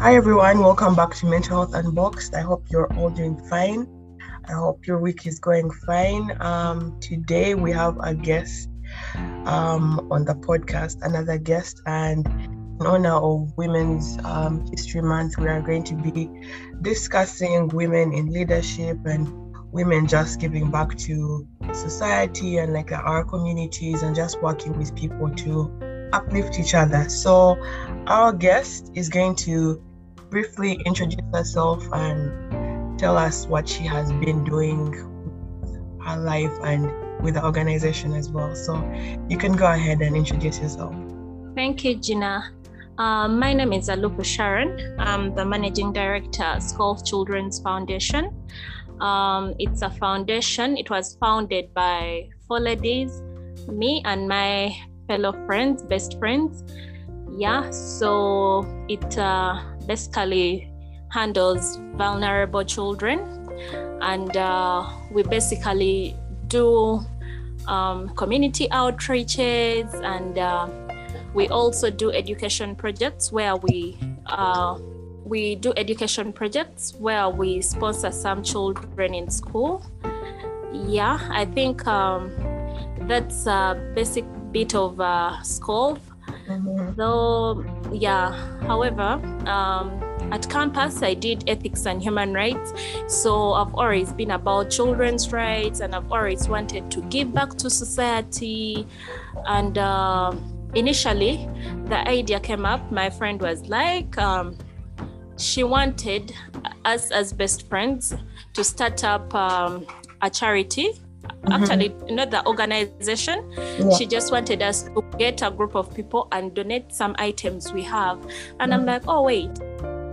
Hi everyone, welcome back to Mental Health Unboxed. I hope you're all doing fine. I hope your week is going fine. Um, today we have a guest um, on the podcast, another guest, and in honor of Women's um, History Month, we are going to be discussing women in leadership and women just giving back to society and like our communities and just working with people to uplift each other. So, our guest is going to briefly introduce herself and tell us what she has been doing her life and with the organization as well. So, you can go ahead and introduce yourself. Thank you, Gina. Um, my name is Alupu Sharon. I'm the managing director at Children's Foundation. Um, it's a foundation. It was founded by four ladies, me and my fellow friends, best friends. Yeah, so it uh, basically handles vulnerable children, and uh, we basically do um, community outreaches, and uh, we also do education projects where we uh, we do education projects where we sponsor some children in school. Yeah, I think um, that's a basic bit of uh, school. Though, yeah, however, um, at campus I did ethics and human rights. So I've always been about children's rights and I've always wanted to give back to society. And uh, initially, the idea came up. My friend was like, um, she wanted us as best friends to start up um, a charity actually not the organization Yeah. she just wanted us to get a group of people and donate some items we have. And i'm like oh wait.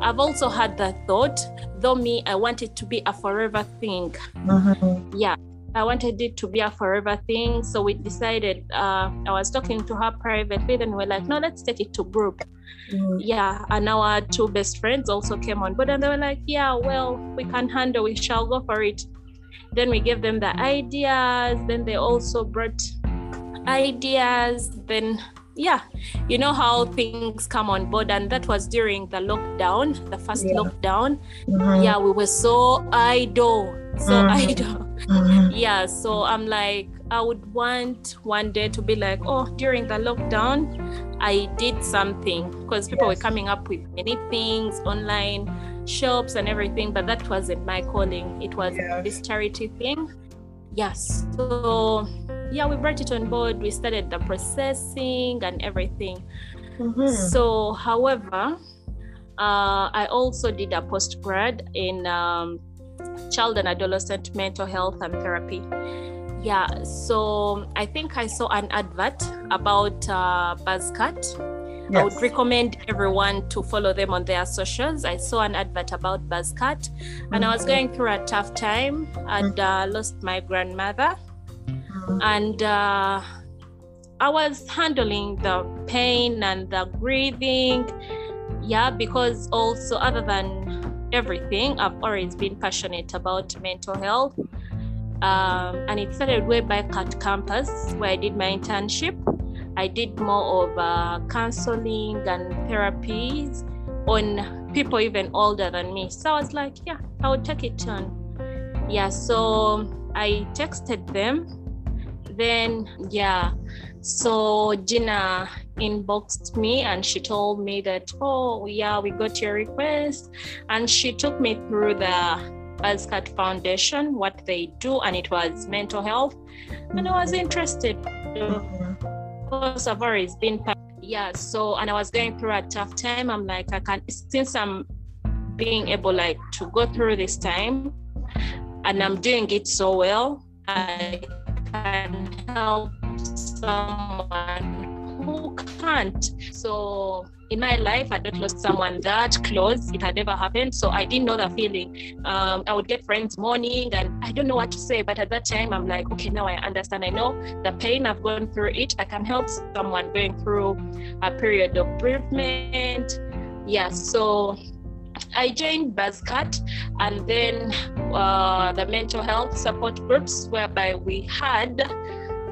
I've also had that thought though me i want it to be a forever thing. Mhm. yeah i wanted it to be a forever thing. So we decided uh, i was talking to her privately then we're like no let's take it to group. Mhm. yeah and our two best friends also came on board and they were like yeah well we can handle we shall go for it then we gave them the ideas then they also brought ideas then yeah you know how things come on board and that was during the lockdown the first Yeah. lockdown Mhm. yeah we were so idle so Mhm. idle Mhm. yeah so i'm like i would want one day to be like oh during the lockdown i did something because people Yes. were coming up with many things online shops and everything but that wasn't my calling it was Yes. this charity thing yes so yeah we brought it on board we started the processing and everything Mhm. so, however, uh, I also did a post grad in um, child and adolescent mental health and therapy. Yeah, so I think I saw an advert about uh, Buzzcut. I would recommend everyone to follow them on their socials. I saw an advert about Buzzcut, and I was Mhm. going through a tough time. I'd uh, lost my grandmother, Mhm. and uh, I was handling the pain and the grieving. Yeah, because also, other than everything, I've always been passionate about mental health. Um, and it started way back at campus where I did my internship. I did more of uh, counseling and therapies on people even older than me. So I was like, yeah, I would take it on. Yeah, so I texted them. Then, yeah, so Gina inboxed me and she told me that, oh, yeah, we got your request. And she took me through the Buzzcut Foundation, what they do, and it was mental health. And I was interested Because I've always been, pa- yeah, so, and I was going through a tough time. I'm like, I can, since I'm being able like to go through this time and I'm doing it so well, I can help someone who can't. So in my life, I don't lost someone that close. It had never happened. So I didn't know the feeling. Um, I would get friends mourning and I don't know what to say. But at that time, I'm like, okay, now I understand. I know the pain I've gone through it. I can help someone going through a period of bereavement. Yeah. So I joined Buzzcut and then uh, the mental health support groups, whereby we had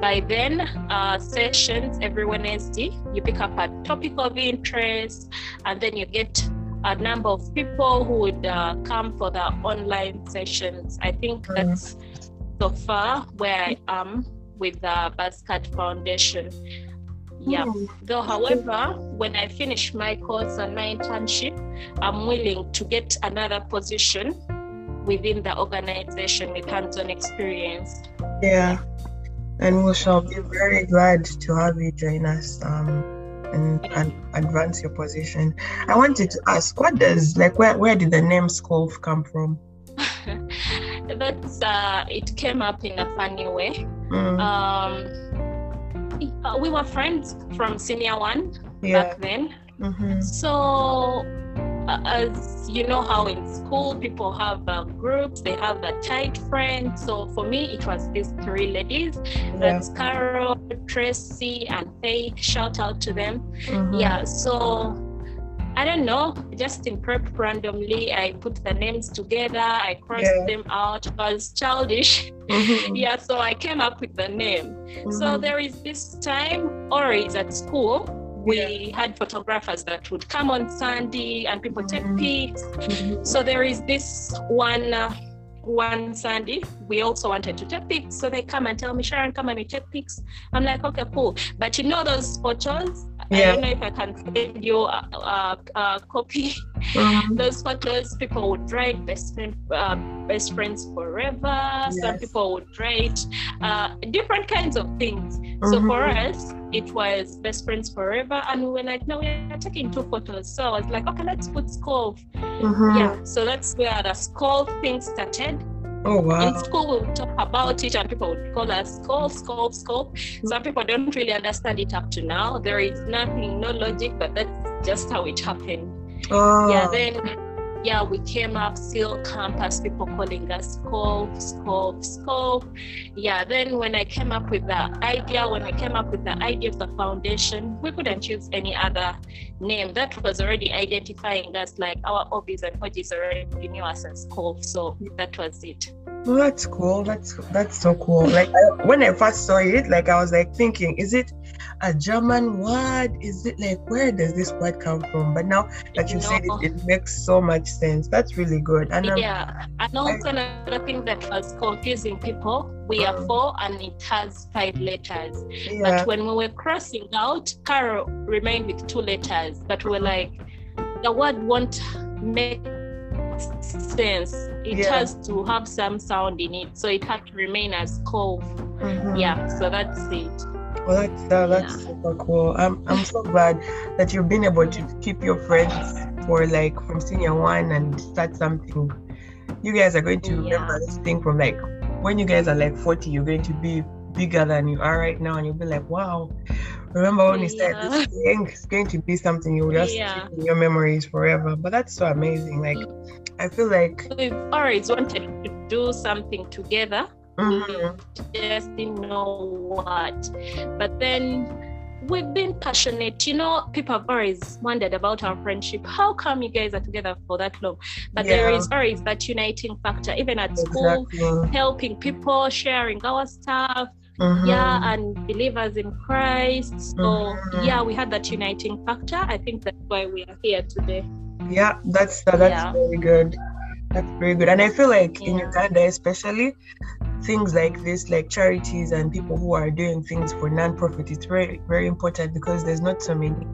by then uh, sessions every Wednesday. You pick up a topic of interest and then you get a number of people who would uh, come for the online sessions. I think Mm. that's so far where I am with the Buzzcut Foundation. Yeah. Hmm. Though, however, when I finish my course and my internship, I'm willing to get another position within the organization with hands-on experience. Yeah. And we shall be very glad to have you join us um, and, and advance your position. I wanted to ask, what does like where where did the name Skolf come from? That's uh, it came up in a funny way. Mm, Um, we were friends from senior one yeah. back then. hmm So, as you know, how in school people have uh, groups, they have a tight friend. So for me, it was these three ladies. Yeah. That's Carol, Tracy, and Faith. Shout out to them. Mhm. Yeah. So. I don't know, just in prep randomly, I put the names together, I crossed Yeah. them out. I was childish. Mhm. Yeah, so I came up with the name. So Mhm. there is this time, always at school, we had photographers that would come on Sunday and people take Mhm. pics. Mhm. So there is this one uh, one Sunday, we also wanted to take pics. So they come and tell me, Sharon, come and we take pics. I'm like, okay, cool. But you know those photos? I Yeah. don't know if I can send you a, a, a copy. Mhm. Those photos, people would write best friend, uh, best friends forever. Some people would write uh, different kinds of things. So for Mhm. us, it was best friends forever, and we were like, no, we're taking two photos. So I was like, okay, let's put Skolf. Mhm. Yeah. So that's where the Skolf thing started. Oh wow. In school, we would talk about it, and people would call us Skolf, Skolf, Skolf. Some people don't really understand it up to now. There is nothing, no logic, but that's just how it happened. Oh. Yeah, then yeah, we came up still campus, people calling us scope, scope, scope. Yeah, then when I came up with the idea, when I came up with the idea of the foundation, we couldn't choose any other name. That was already identifying us like our hobbies and hobbies already knew us as scope. So that was it. Well, that's cool. That's that's so cool. Like I, when I first saw it, like I was like thinking, is it a German word? Is it like where does this word come from? But now that you said it, it makes so much sense. That's really good. And um, Yeah, and also another thing that was confusing people, we are Mm. four and it has five letters. yeah, But when we were crossing out, Carol remained with two letters. But we we're like, the word won't make sense. It Yeah. has to have some sound in it. So it had to remain as cove. mhm. Yeah, so that's it. Well, that's uh, that's Yeah. super cool. I'm I'm so glad that you've been able to keep your friends for like from senior one and start something. You guys are going to remember this thing from like when you guys are like 40, you're going to be bigger than you are right now, and you'll be like, wow. Remember when you started Yeah. this thing? It's going to be something you'll just Yeah. keep in your memories forever. But that's so amazing. Like I feel like We've always wanted to do something together. mhm, just didn't know what. But then we've been passionate. You know, people have always wondered about our friendship. How come you guys are together for that long? But there Yeah. is always that uniting factor, even at school, helping people, sharing our stuff. Mhm. Yeah, and believers in Christ. So, Mhm. yeah, we had that uniting factor. I think that's why we are here today. Yeah, that's uh, that's Yeah. very good. That's very good. And I feel like in Uganda, especially, things like this, like charities and people who are doing things for non-profit, it's very very important because there's not so many.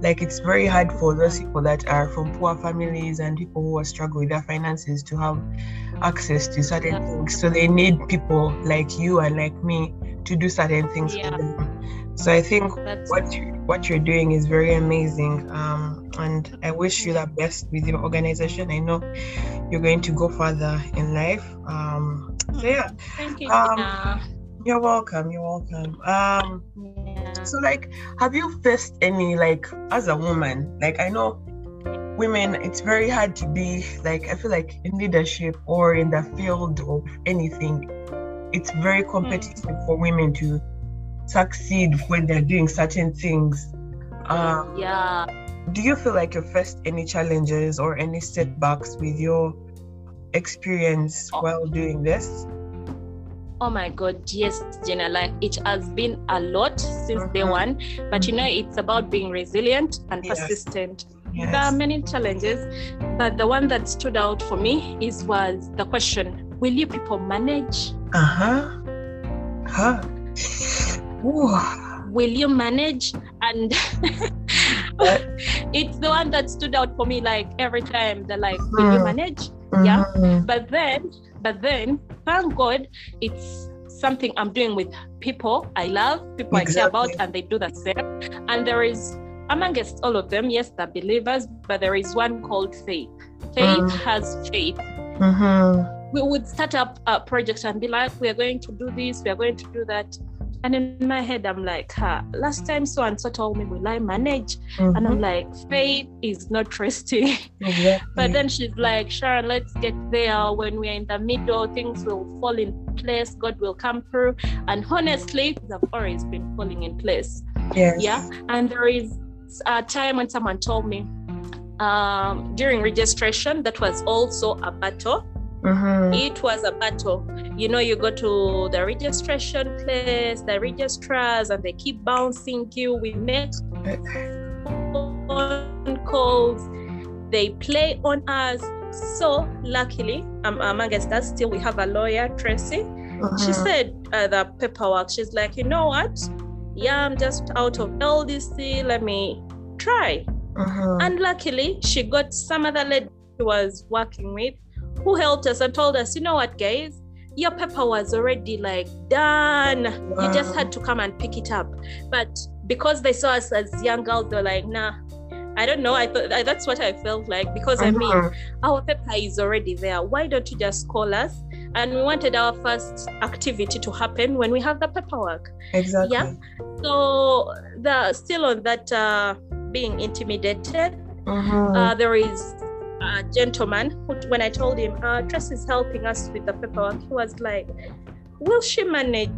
Like it's very hard for those people that are from poor families and people who are struggling with their finances to have access to certain Yeah. things. So they need people like you and like me to do certain things Yeah. for them. So I think That's what you, what you're doing is very amazing um, and i wish you the best with your organization i know you're going to go further in life um, so yeah thank you. Um, you're welcome you're welcome um, yeah. So like have you faced any like as a woman like i know women it's very hard to be like i feel like in leadership or in the field of anything it's very competitive for women to succeed when they're doing certain things um, yeah. do you feel like you faced any challenges or any setbacks with your experience Oh. while doing this Oh my God, yes, Gina. Like it has been a lot since day Mhm. one, but you know, it's about being resilient and Yes. persistent. Yes. There are many challenges, but the one that stood out for me is was the question: Will you people manage? Uh huh. Huh. Will you manage? And it's the one that stood out for me. Like every time, they're like, "Will you mm-hmm. manage?" Mm-hmm. Yeah. But then, but then, thank God, it's something I'm doing with people I love, people exactly. I care about, and they do the same. And there is amongst all of them, yes, they're believers, but there is one called faith. Faith mm. has faith. Mm-hmm. We would start up a project and be like, we are going to do this, we are going to do that. And in my head, I'm like, huh, last time so and so told me, will I manage? Mm-hmm. And I'm mm-hmm. like, faith is not trusting. Exactly. but then she's like, Sharon, let's get there. When we're in the middle, things will fall in place. God will come through. And honestly, they've always been falling in place. Yes. Yeah. And there is a time when someone told me um, during registration that was also a battle Mm-hmm. It was a battle. You know, you go to the registration place, the registrars, and they keep bouncing you. We make phone calls. They play on us. So luckily, um, amongst us, still we have a lawyer, Tracy. Mm-hmm. She said uh, the paperwork. She's like, you know what? Yeah, I'm just out of LDC. Let me try. Mm-hmm. And luckily, she got some other lady she was working with who helped us and told us, you know what, guys, your paper was already like done. Wow. You just had to come and pick it up. But because they saw us as young girls, they're like, nah. I don't know. I thought that's what I felt like because I mean, uh-huh. our paper is already there. Why don't you just call us? And we wanted our first activity to happen when we have the paperwork. Exactly. Yeah. So the still on that uh, being intimidated, uh-huh. uh, there is uh, gentleman who, when I told him, uh, Tress is helping us with the paperwork, he was like, Will she manage?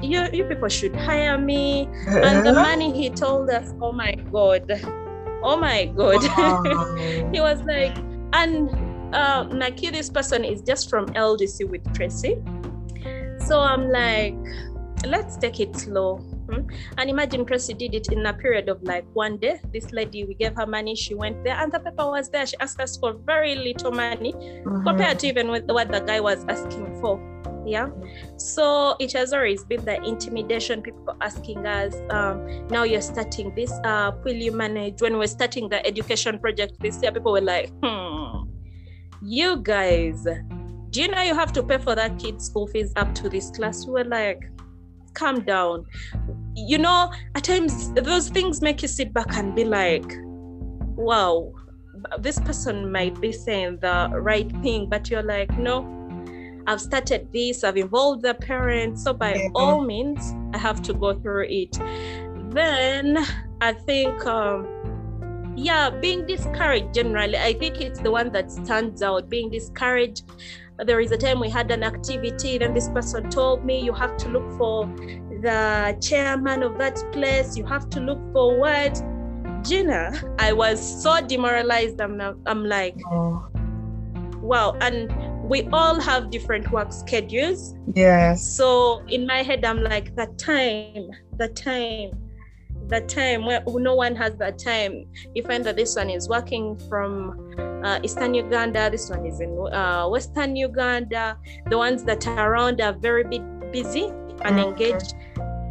You, you people should hire me. And the money he told us, oh my God. Oh my God. he was like, and uh, Naki, this person is just from LDC with Tracy. So I'm like, let's take it slow Mm-hmm. And imagine Tracy did it in a period of like one day. This lady, we gave her money, she went there, and the paper was there. She asked us for very little money mm-hmm. compared to even with what the guy was asking for. Yeah. So it has always been the intimidation, people asking us, um, now you're starting this up, will you manage? When we're starting the education project this year, people were like, hmm, you guys, do you know you have to pay for that kid's school fees up to this class? We were like, calm down. You know at times those things make you sit back and be like wow this person might be saying the right thing but you're like no. I've started this i've involved the parents so by mm-hmm. all means i have to go through it. Then i think um, yeah being discouraged generally i think it's the one that stands out being discouraged there is a time we had an activity then this person told me you have to look for the chairman of that place. You have to look for what? Gina i was so demoralized. I'm, I'm like oh. wow. And we all have different work schedules. Yes. So in my head i'm like the time the time the time where no one has that time. You find that this one is working from uh, eastern uganda this one is in uh, western uganda. The ones that are around are very busy and mm-hmm. engaged.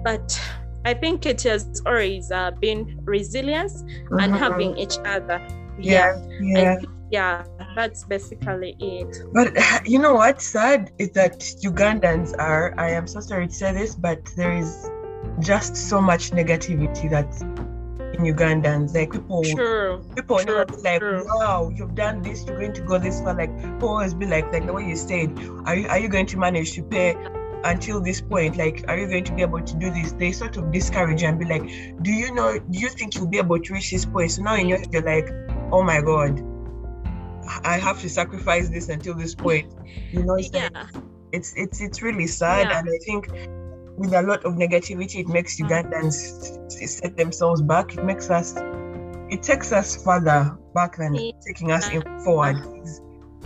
But i think it has always uh, been resilience mm-hmm. and having each other. Yeah yeah. yeah that's basically it. But you know what's sad is that ugandans are i am so sorry to say this but there is just so much negativity that in Ugandans. Like people, true, people true, be like, true. "Wow, you've done this. You're going to go this far." Like people always be like, like the way you said, "Are you are you going to manage to pay?" Until this point, like, are you going to be able to do this? They sort of discourage you and be like, "Do you know? Do you think you'll be able to reach this point?" So now in your head, you're like, "Oh my god, I have to sacrifice this until this point." You know, it's yeah. like, it's it's it's really sad, yeah. and I think with a lot of negativity, it makes Ugandans set themselves back. It makes us, it takes us further back than taking us in forward. It's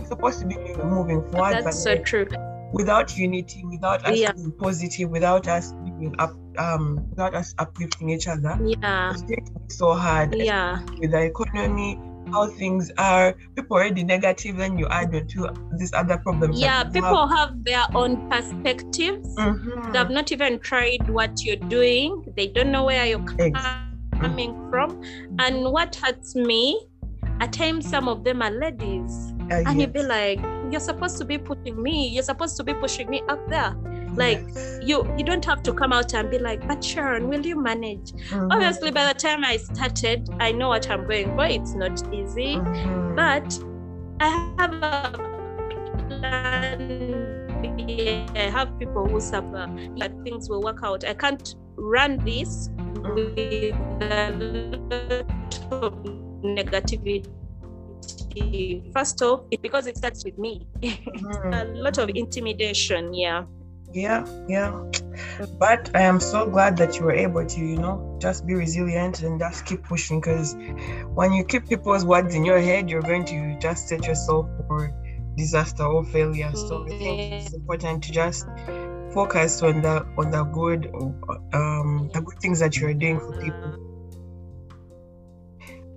supposed to be moving forward, That's but so true. Without unity, without us yeah. being positive, without us being up, um, without us uplifting each other, yeah, it's going to be so hard. Yeah, with the economy, how things are. People already negative, then you add on to this other problem. Yeah, people have. have. their own perspectives. Mm-hmm. They have not even tried what you're doing. They don't know where you're coming from. And what hurts me, at times some of them are ladies. Uh, and yes. you'd be like, you're supposed to be putting me. You're supposed to be pushing me up there like yes. you you don't have to come out and be like but sharon will you manage mm-hmm. obviously by the time i started i know what i'm going for it's not easy mm-hmm. but i have a plan I have people who suffer that things will work out. I can't run this with a lot of negativity first off because it starts with me mm. a lot of intimidation yeah yeah yeah. But i am so glad that you were able to you know just be resilient and just keep pushing because when you keep people's words in your head you're going to just set yourself for disaster or failure. So i think it's important to just focus on the on the good um the good things that you're doing for people.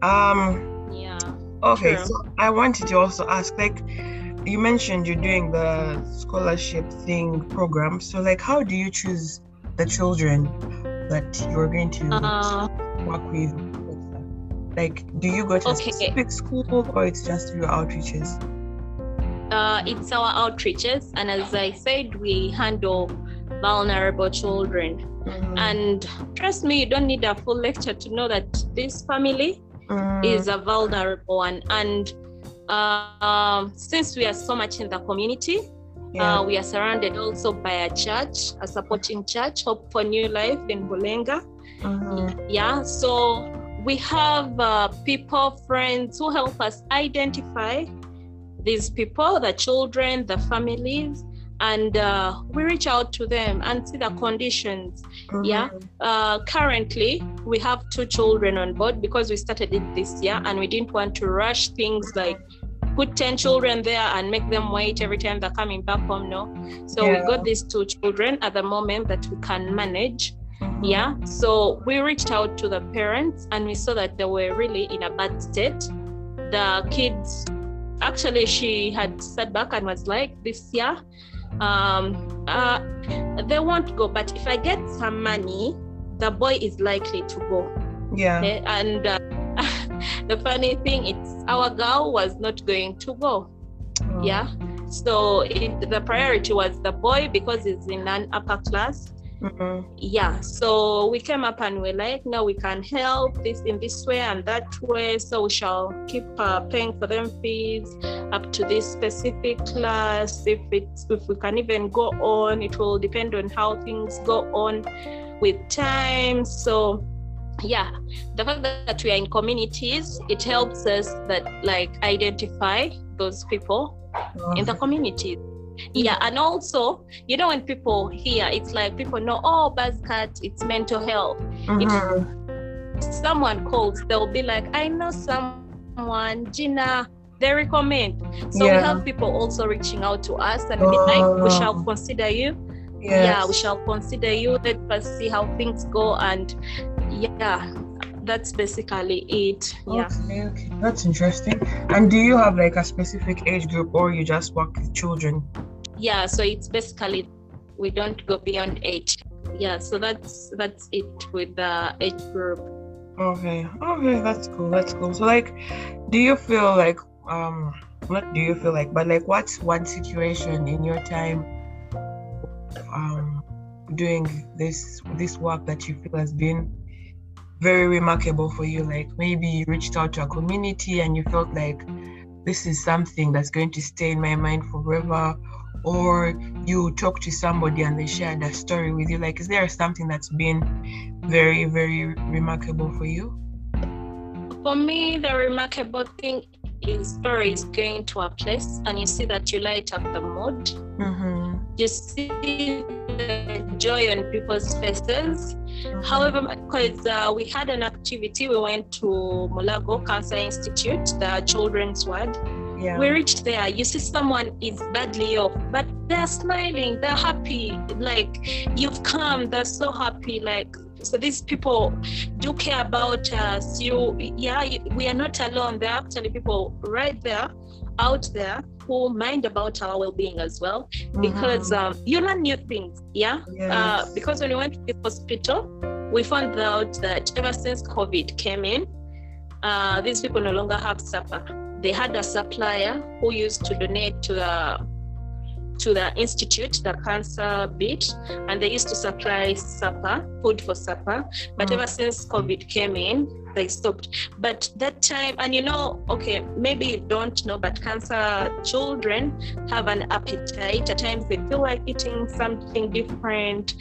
Um yeah okay true. so i wanted to also ask like you mentioned you're doing the scholarship thing program so like how do you choose the children that you're going to uh, work with like do you go to okay. a specific school or it's just your outreaches uh, it's our outreaches and as i said we handle vulnerable children mm-hmm. and trust me you don't need a full lecture to know that this family mm-hmm. is a vulnerable one and uh, since we are so much in the community, yeah. uh, we are surrounded also by a church, a supporting church, Hope for New Life in Bulenga. Mm-hmm. Yeah, so we have uh, people, friends who help us identify these people, the children, the families, and uh, we reach out to them and see the conditions. Mm-hmm. Yeah. Uh, currently, we have two children on board because we started it this year and we didn't want to rush things like put 10 children there and make them wait every time they're coming back home no so yeah. we got these two children at the moment that we can manage mm-hmm. yeah so we reached out to the parents and we saw that they were really in a bad state the kids actually she had sat back and was like this year um uh they won't go but if i get some money the boy is likely to go yeah okay? and uh, the funny thing it's our girl was not going to go oh. yeah so it, the priority was the boy because he's in an upper class mm-hmm. yeah so we came up and we're like no we can help this in this way and that way so we shall keep uh, paying for them fees up to this specific class if it's if we can even go on it will depend on how things go on with time so yeah the fact that we are in communities it helps us that like identify those people oh. in the community yeah and also you know when people hear it's like people know oh buzzcut it's mental health mm-hmm. if someone calls they'll be like i know someone gina they recommend so yeah. we have people also reaching out to us and oh. like we shall oh. consider you yes. yeah we shall consider you let us see how things go and yeah that's basically it yeah okay, okay that's interesting and do you have like a specific age group or you just work with children yeah so it's basically we don't go beyond eight. Yeah so that's that's it with the age group. Okay okay that's cool that's cool. So like do you feel like um what do you feel like but like what's one situation in your time um doing this this work that you feel has been very remarkable for you? Like maybe you reached out to a community and you felt like this is something that's going to stay in my mind forever or you talk to somebody and they share their story with you like is there something that's been very very remarkable for you for me the remarkable thing is stories going to a place and you see that you light up the mood mm-hmm. you see the joy on people's faces However, because uh, we had an activity, we went to Mulago Cancer Institute, the children's ward. Yeah. We reached there. You see, someone is badly off, but they're smiling, they're happy. Like, you've come, they're so happy. Like, so these people do care about us you yeah we are not alone there are actually people right there out there who mind about our well-being as well because Mhm. um, you learn new things yeah Yes. uh, because when we went to the hospital we found out that ever since covid came in uh, these people no longer have supper they had a supplier who used to donate to the to the institute, the cancer bit, and they used to supply supper, food for supper. But Mm. ever since COVID came in, they stopped. But that time, and you know, okay, maybe you don't know, but cancer children have an appetite. At times they feel like eating something different.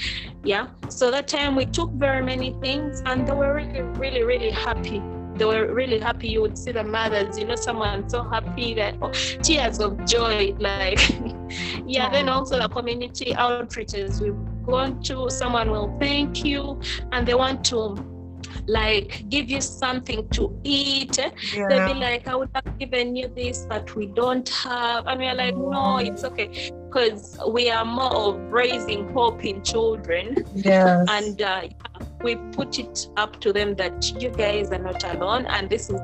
Yeah. So that time we took very many things, and they were really, really, really happy. They were really happy. You would see the mothers, you know, someone so happy that oh, tears of joy, like yeah then also the community outreaches. We've gone to someone will thank you and they want to like give you something to eat. They'll be like i would have given you this but we don't have and we're like no it's okay because we are more of raising hope in children. Yes. and uh, we put it up to them that you guys are not alone and this is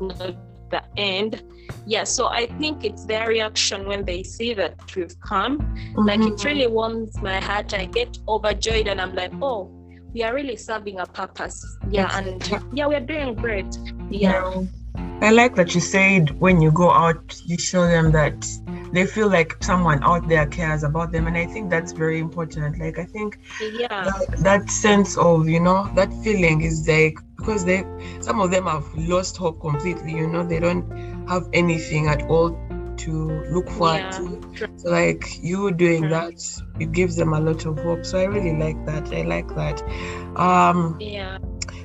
not the end. Yeah so i think it's their reaction when they see that we've come. Like it Mhm. really warms my heart. I get overjoyed and i'm like oh we are really serving a purpose. Yeah and yeah we're doing great. Yeah. I like that you said when you go out, you show them that they feel like someone out there cares about them. And I think that's very important. Like, I think yeah that, that sense of, you know, that feeling is like, because they, some of them have lost hope completely, you know, they don't have anything at all to look forward Yeah. to. So, like, you doing Mhm. that, it gives them a lot of hope. So, I really like that. I like that. Um, yeah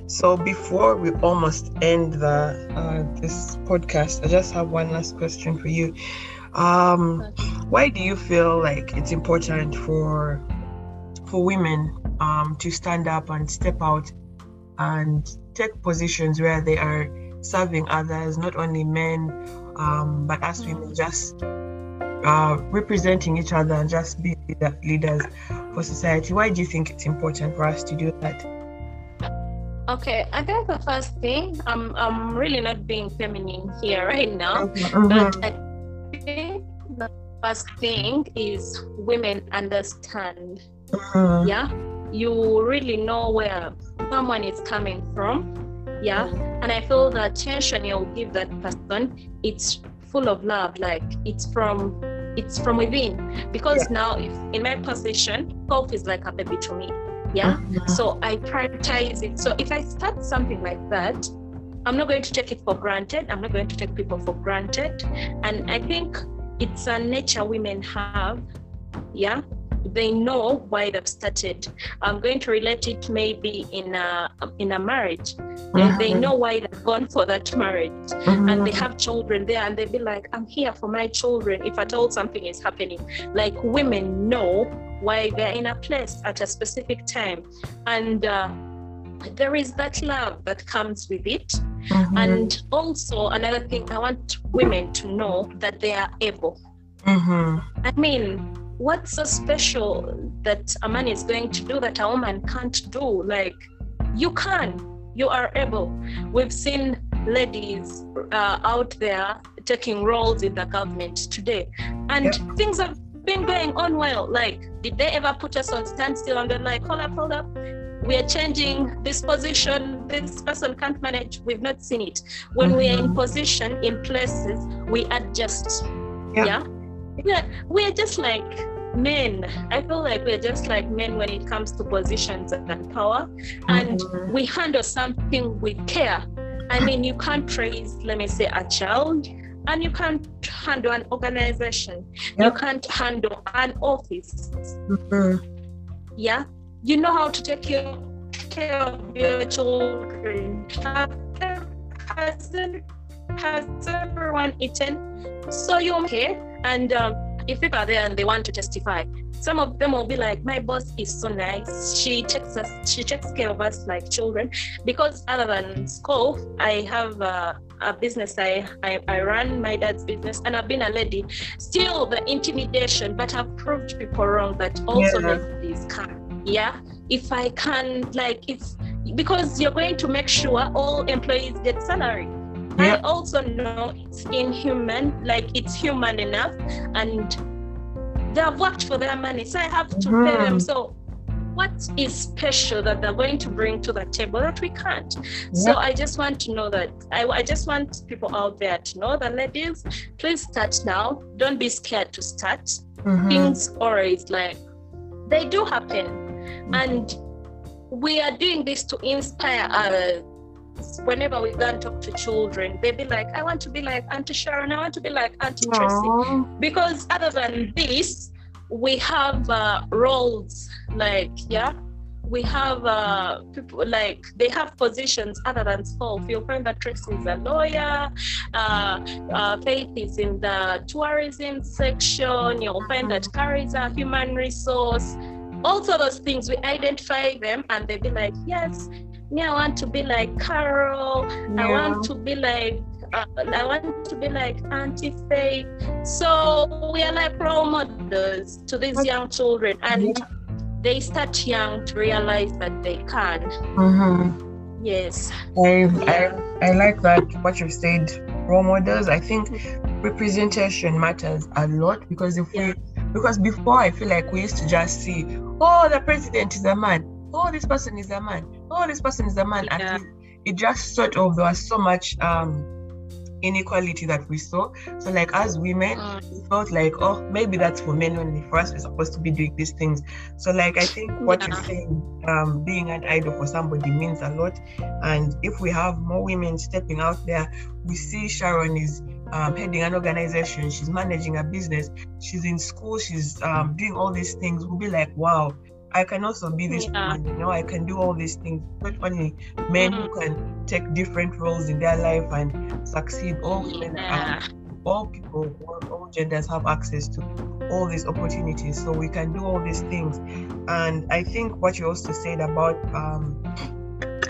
so before we almost end the uh, this podcast, I just have one last question for you. Um, why do you feel like it's important for for women um, to stand up and step out and take positions where they are serving others, not only men, um, but us women, just uh, representing each other and just be leader- leaders for society? Why do you think it's important for us to do that? okay i think the first thing i'm i'm really not being feminine here right now Mhm. But I think the first thing is women understand. Mhm. Yeah. You really know where someone is coming from. Yeah. And I feel the attention you'll give that person, it's full of love. Like it's from it's from within. Because now if in my position, golf is like a baby to me. Yeah. Mhm. So I prioritize it. So if I start something like that, I'm not going to take it for granted. I'm not going to take people for granted. And I think it's a nature women have. Yeah. They know why they've started. I'm going to relate it maybe in a in a marriage. They, they know why they've gone for that marriage and they have children there and they'd be like i'm here for my children if at all something is happening like women know why they're in a place at a specific time and uh, there is that love that comes with it Mhm. and also another thing i want women to know that they are able. Mhm. i mean what's so special that a man is going to do that a woman can't do? Like you can. You are able. We've seen ladies uh, out there taking roles in the government today. And Yep. things have been going on well. Like did they ever put us on standstill and they're like hold up hold up we are changing this position. This person can't manage. We've not seen it. When we are in Mhm. position in places we adjust. Yeah. yeah? Yeah. We're just like men. I feel like we're just like men when it comes to positions and power. And Mhm. we handle something with care. I mean you can't raise let me say a child. And you can't handle an organization. You can't handle an office. Mhm. yeah you know how to take care, care of your children. Has, has everyone eaten? So you okay? And um, if people are there and they want to testify some of them will be like my boss is so nice. She takes us she takes care of us like children. Because other than school i have uh, a business. I, I i run my dad's business and i've been a lady. Still the intimidation but i've proved people wrong that also Yeah. ladies can yeah if I can like it's because you're going to make sure all employees get salary. I also know it's inhuman, like it's human enough, and they have worked for their money, so I have to mm-hmm. pay them. So what is special that they're going to bring to the table that we can't so i just want to know that I, I just want people out there to know that ladies please start now don't be scared to start mm-hmm. things always like they do happen. And we are doing this to inspire others whenever we go and talk to children, they be like, I want to be like Auntie Sharon, I want to be like Auntie Tracy. Because other than this, we have uh, roles like yeah we have uh, people like they have positions other than self. You'll find that Tracy is a lawyer, uh, uh, Faith is in the tourism section. You'll find that Carrie is a human resource. Also, those things we identify them, and they be like, yes, me, I want to be like Carol. Yeah. I want to be like uh, I want to be like Auntie Faith. So we are like role models to these young children, and yeah. they start young to realize that they can. Mm-hmm. Yes. I, I I like that what you said. Role models. I think representation matters a lot because if yeah. we because before I feel like we used to just see, oh, the president is a man. Oh, this person is a man. Oh, this person is a man. Yeah. And it just sort of there was so much um inequality that we saw. So, like as women, mm. we felt like, oh, maybe that's for men only. For us, we're supposed to be doing these things. So, like I think what yeah. you're saying, um, being an idol for somebody means a lot. And if we have more women stepping out there, we see Sharon is um, heading an organization, she's managing a business, she's in school, she's um, doing all these things. We'll be like, wow, I can also be this yeah. woman, you know, I can do all these things. Only men mm-hmm. who can take different roles in their life and succeed, all women yeah. all people, all, all genders have access to all these opportunities. So we can do all these things. And I think what you also said about um,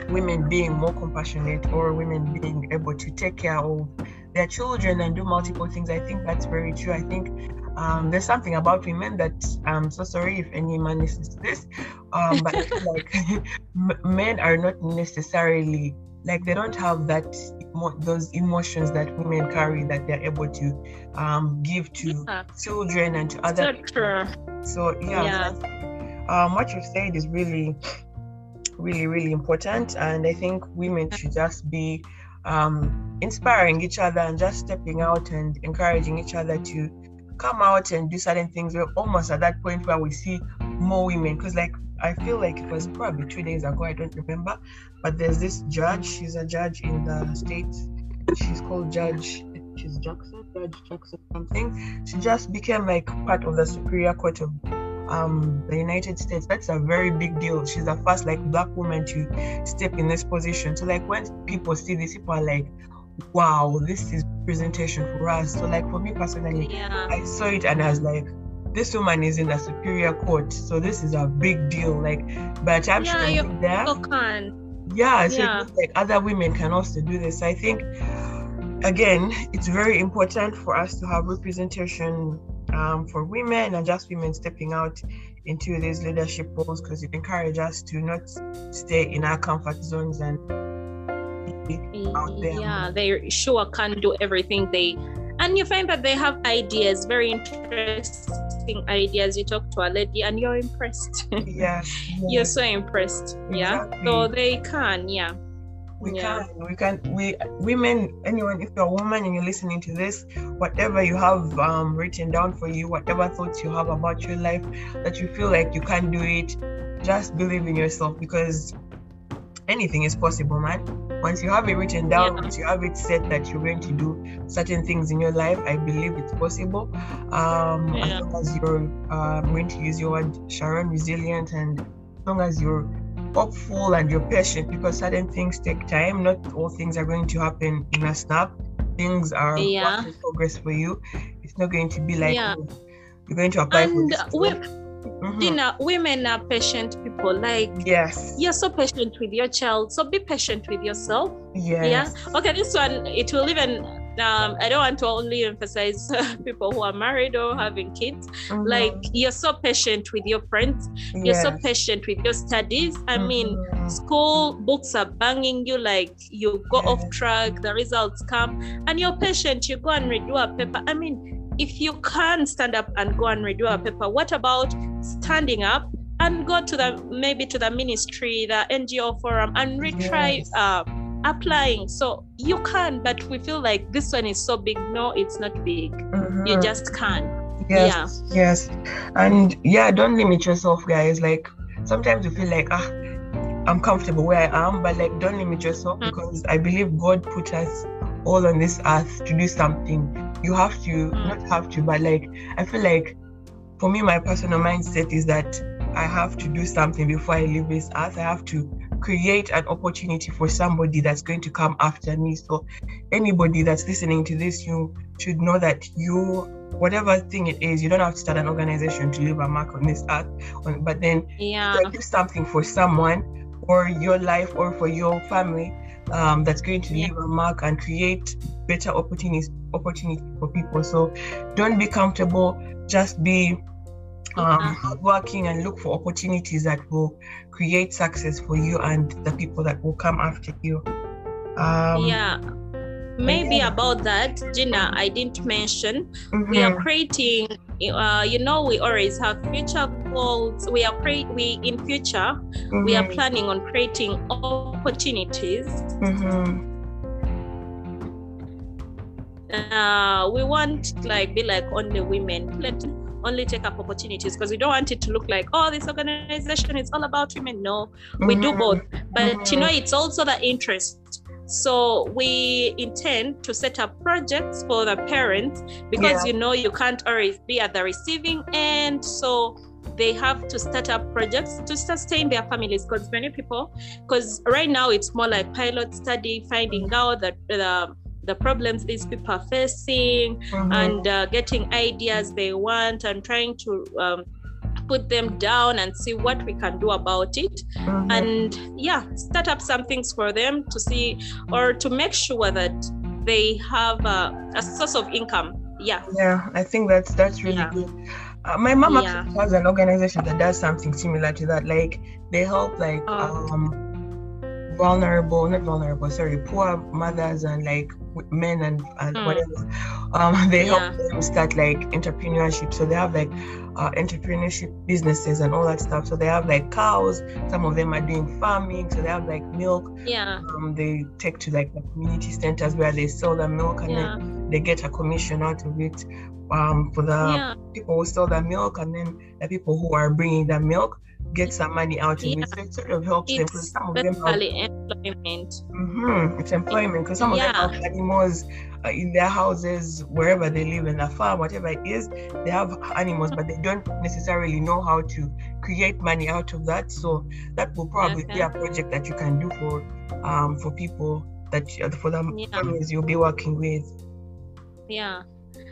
women being more compassionate or women being able to take care of their children and do multiple things, I think that's very true. I think um, there's something about women that I'm so sorry if any man listens to this, um, but like men are not necessarily like they don't have that those emotions that women carry that they're able to um, give to yeah. children and to other so True. So yeah, yeah. um, what you said is really, really, really important, and I think women should just be um, inspiring each other and just stepping out and encouraging each other to come out and do certain things. We're almost at that point where we see more women because, like, I feel like it was probably two days ago, I don't remember, but there's this judge. She's a judge in the States. She's called Judge, she's Jackson, Judge Jackson something. She just became like part of the Superior Court of um, the United States. That's a very big deal. She's the first like black woman to step in this position. So like when people see this, people are like, wow, this is presentation for us. So like for me personally, yeah. I saw it and I was like, this woman is in the superior court, so this is a big deal. Like by the time yeah, she can there, can. yeah, so yeah. like other women can also do this. I think again, it's very important for us to have representation um, for women and just women stepping out into these leadership roles because it encourages us to not stay in our comfort zones and out there. Yeah, they sure can do everything they and you find that they have ideas, very interesting ideas. You talk to a lady and you're impressed. Yes. yes. you're so impressed. Exactly. Yeah. So they can, yeah. We yeah. can, we can, we women, anyone, if you're a woman and you're listening to this, whatever you have um, written down for you, whatever thoughts you have about your life that you feel like you can't do it, just believe in yourself because anything is possible, man. Once you have it written down, yeah. once you have it set that you're going to do certain things in your life, I believe it's possible. Um, yeah. As long as you're um, going to use your word, Sharon, resilient, and as long as you're hopeful and you're patient, because certain things take time. Not all things are going to happen in a snap. Things are yeah. progress for you. It's not going to be like yeah. oh, you're going to apply and for this. Mm-hmm. You know, women are patient people. Like, yes, you're so patient with your child, so be patient with yourself. Yes. Yeah. Okay, this one it will even um, I don't want to only emphasize people who are married or having kids. Mm-hmm. Like you're so patient with your friends, yes. you're so patient with your studies. I mm-hmm. mean, school books are banging you like you go off track, the results come, and you're patient. You go and redo a paper. I mean, if you can't stand up and go and redo a paper, what about standing up and go to the maybe to the ministry, the NGO forum, and retry yes. uh, applying? So you can, but we feel like this one is so big. No, it's not big. Mm-hmm. You just can't. Yes, yeah. yes, and yeah, don't limit yourself, guys. Like sometimes you feel like ah, I'm comfortable where I am, but like don't limit yourself mm-hmm. because I believe God put us all on this earth to do something you have to mm. not have to but like i feel like for me my personal mindset is that i have to do something before i leave this earth i have to create an opportunity for somebody that's going to come after me so anybody that's listening to this you should know that you whatever thing it is you don't have to start an organization to leave a mark on this earth but then yeah do something for someone or your life or for your family um, that's going to leave yeah. a mark and create better opportunities opportunity for people. So don't be comfortable, just be um, hardworking and look for opportunities that will create success for you and the people that will come after you. Um, yeah maybe yeah. about that gina i didn't mention mm-hmm. we are mm-hmm. creating uh, you know we always have future goals we are create we in future mm-hmm. we are mm-hmm. planning on creating opportunities mm-hmm. uh, we want like be like only women let only take up opportunities because we don't want it to look like oh this organization is all about women no we do mm-hmm. both but you know it's also the interest so we intend to set up projects for the parents because yeah. you know you can't always be at the receiving end. So they have to start up projects to sustain their families because many people because right now it's more like pilot study finding out that the the problems these people are facing mm-hmm. and uh, getting ideas they want and trying to um, put them down and see what we can do about it mm-hmm. and yeah start up some things for them to see or to make sure that they have a, a source of income yeah yeah i think that's that's really yeah. good uh, my mom yeah. actually has an organization that does something similar to that like they help like oh. um vulnerable not vulnerable sorry poor mothers and like men and, and mm. whatever um they yeah. help them start like entrepreneurship so they have like uh, entrepreneurship businesses and all that stuff so they have like cows some of them are doing farming so they have like milk yeah um, they take to like the community centers where they sell the milk and yeah. then they get a commission out of it um, for the yeah. people who sell the milk and then the people who are bringing the milk get some money out of yeah. it. So it sort of helps it's them because some of them have employment. Mm-hmm, it's employment because some yeah. of them have animals uh, in their houses, wherever they live in a farm, whatever it is. They have animals, but they don't necessarily know how to create money out of that. So that will probably okay. be a project that you can do for um for people that for the yeah. families you'll be working with. Yeah.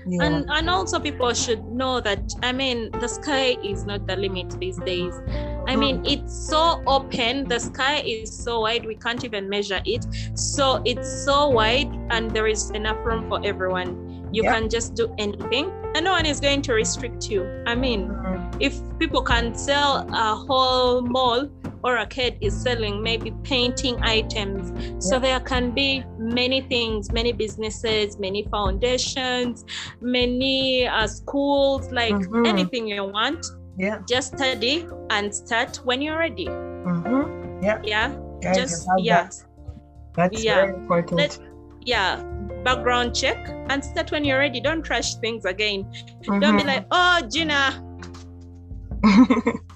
Yeah. And and also people should know that I mean the sky is not the limit these days. I mean it's so open, the sky is so wide we can't even measure it. So it's so wide and there is enough room for everyone. You can just do anything and no one is going to restrict you. I mean, mm-hmm. if people can sell a whole mall or a kid is selling maybe painting items. Yeah. So there can be many things, many businesses, many foundations, many uh, schools, like mm-hmm. anything you want. Yeah. Just study and start when you're ready. Mm-hmm. Yeah. Yeah. Guys, just yeah. That. That's yeah. very important. Let, yeah background check and start when you're ready don't trash things again mm-hmm. don't be like oh gina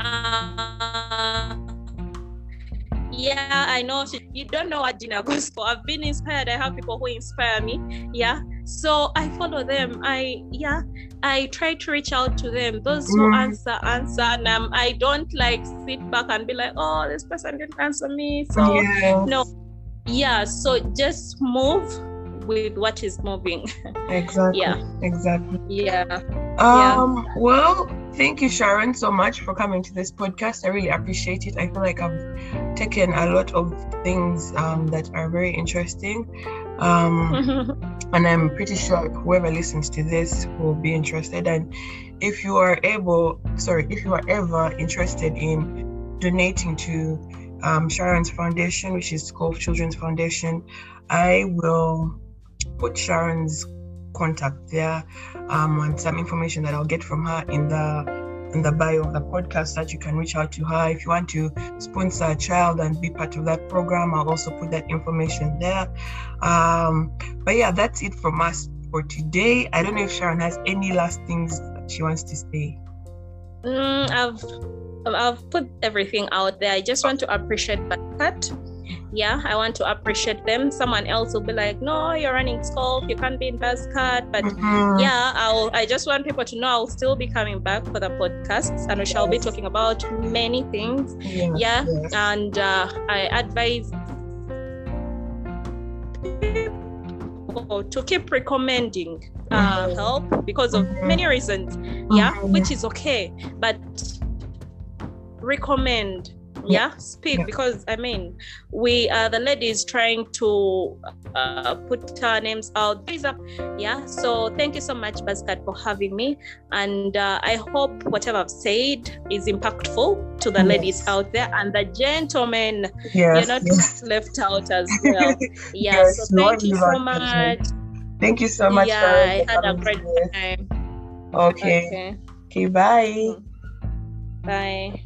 uh, yeah, I know. You don't know what Gina goes for. I've been inspired. I have people who inspire me. Yeah. So I follow them. I yeah. I try to reach out to them. Those who mm. answer, answer. And um, I don't like sit back and be like, oh, this person didn't answer me. So yes. no. Yeah. So just move with what is moving. Exactly. yeah. Exactly. Yeah. Um. Yeah. Well, thank you, Sharon, so much for coming to this podcast. I really appreciate it. I feel like I've taken a lot of things um, that are very interesting Um, and I'm pretty sure whoever listens to this will be interested. And if you are able, sorry, if you are ever interested in donating to um, Sharon's foundation, which is called Children's Foundation, I will put Sharon's contact there um, and some information that I'll get from her in the in the bio of the podcast that you can reach out to her. If you want to sponsor a child and be part of that program i'll also put that information there. Um, but yeah that's it from us for today. I don't know if sharon has any last things she wants to say. Mm, i've i've put everything out there. I just want to appreciate that yeah i want to appreciate them someone else will be like no you're running scope you can't be in Buzzcut but mm-hmm. yeah i'll i just want people to know i'll still be coming back for the podcasts and we shall be talking about many things yes, yeah yes. and uh, i advise to keep recommending uh, mm-hmm. help because of mm-hmm. many reasons yeah mm-hmm. which is okay but recommend yeah. Speak because i mean we are the ladies trying to uh, put our names out. Yeah so thank you so much Buzzcut for having me. And uh, i hope whatever i've said is impactful to the yes. ladies out there and the gentlemen. Yes, you're not yes. left out as well. Yeah yes, so thank you so much. Thank you so much yeah i had a great time. Okay. Okay, okay bye. Bye